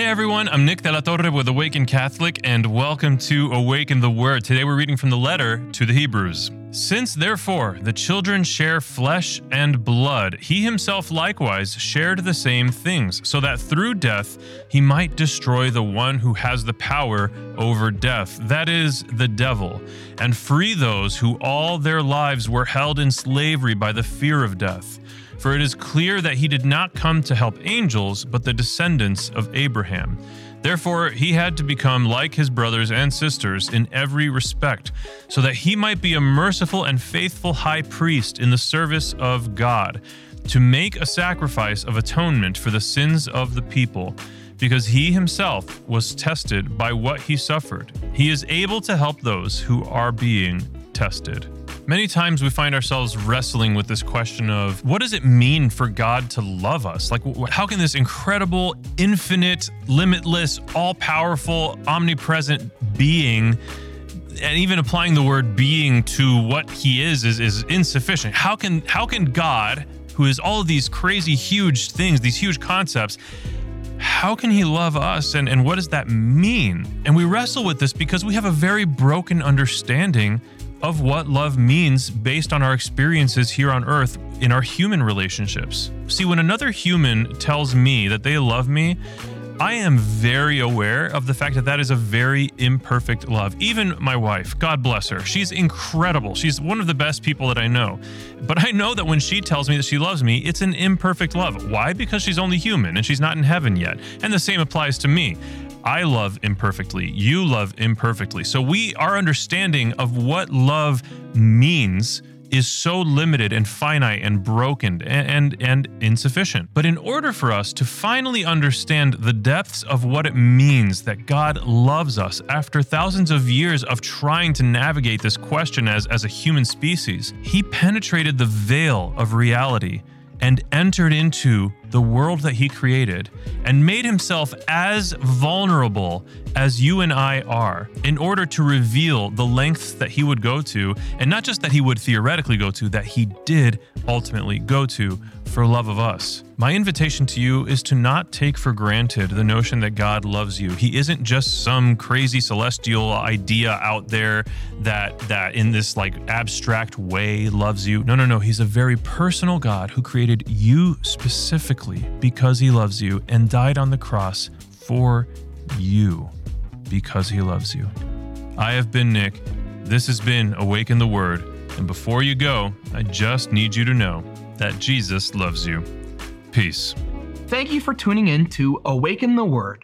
Hey everyone, I'm Nick de la Torre with Awaken Catholic, and welcome to Awaken the Word. Today we're reading from the letter to the Hebrews. Since therefore the children share flesh and blood, he himself likewise shared the same things, so that through death he might destroy the one who has the power over death, that is, the devil, and free those who all their lives were held in slavery by the fear of death. For it is clear that he did not come to help angels, but the descendants of Abraham. Therefore, he had to become like his brothers and sisters in every respect, so that he might be a merciful and faithful high priest in the service of God, to make a sacrifice of atonement for the sins of the people. Because he himself was tested by what he suffered, he is able to help those who are being tested. Many times we find ourselves wrestling with this question of what does it mean for God to love us? Like, how can this incredible, infinite, limitless, all powerful, omnipresent being, and even applying the word being to what he is, is, is insufficient? How can, how can God, who is all of these crazy, huge things, these huge concepts, how can he love us and, and what does that mean? And we wrestle with this because we have a very broken understanding of what love means based on our experiences here on earth in our human relationships. See, when another human tells me that they love me, I am very aware of the fact that that is a very imperfect love. Even my wife, God bless her, she's incredible. She's one of the best people that I know. But I know that when she tells me that she loves me, it's an imperfect love. Why? Because she's only human and she's not in heaven yet. And the same applies to me. I love imperfectly. You love imperfectly. So we our understanding of what love means is so limited and finite and broken and, and, and insufficient. But in order for us to finally understand the depths of what it means that God loves us after thousands of years of trying to navigate this question as, as a human species, he penetrated the veil of reality and entered into the world that he created and made himself as vulnerable as you and I are in order to reveal the lengths that he would go to, and not just that he would theoretically go to, that he did ultimately go to for love of us. My invitation to you is to not take for granted the notion that God loves you. He isn't just some crazy celestial idea out there that that in this like abstract way loves you. No, no, no. He's a very personal God who created you specifically because he loves you and died on the cross for you because he loves you. I have been Nick. This has been Awaken the Word. And before you go, I just need you to know that Jesus loves you. Peace. Thank you for tuning in to Awaken the Word.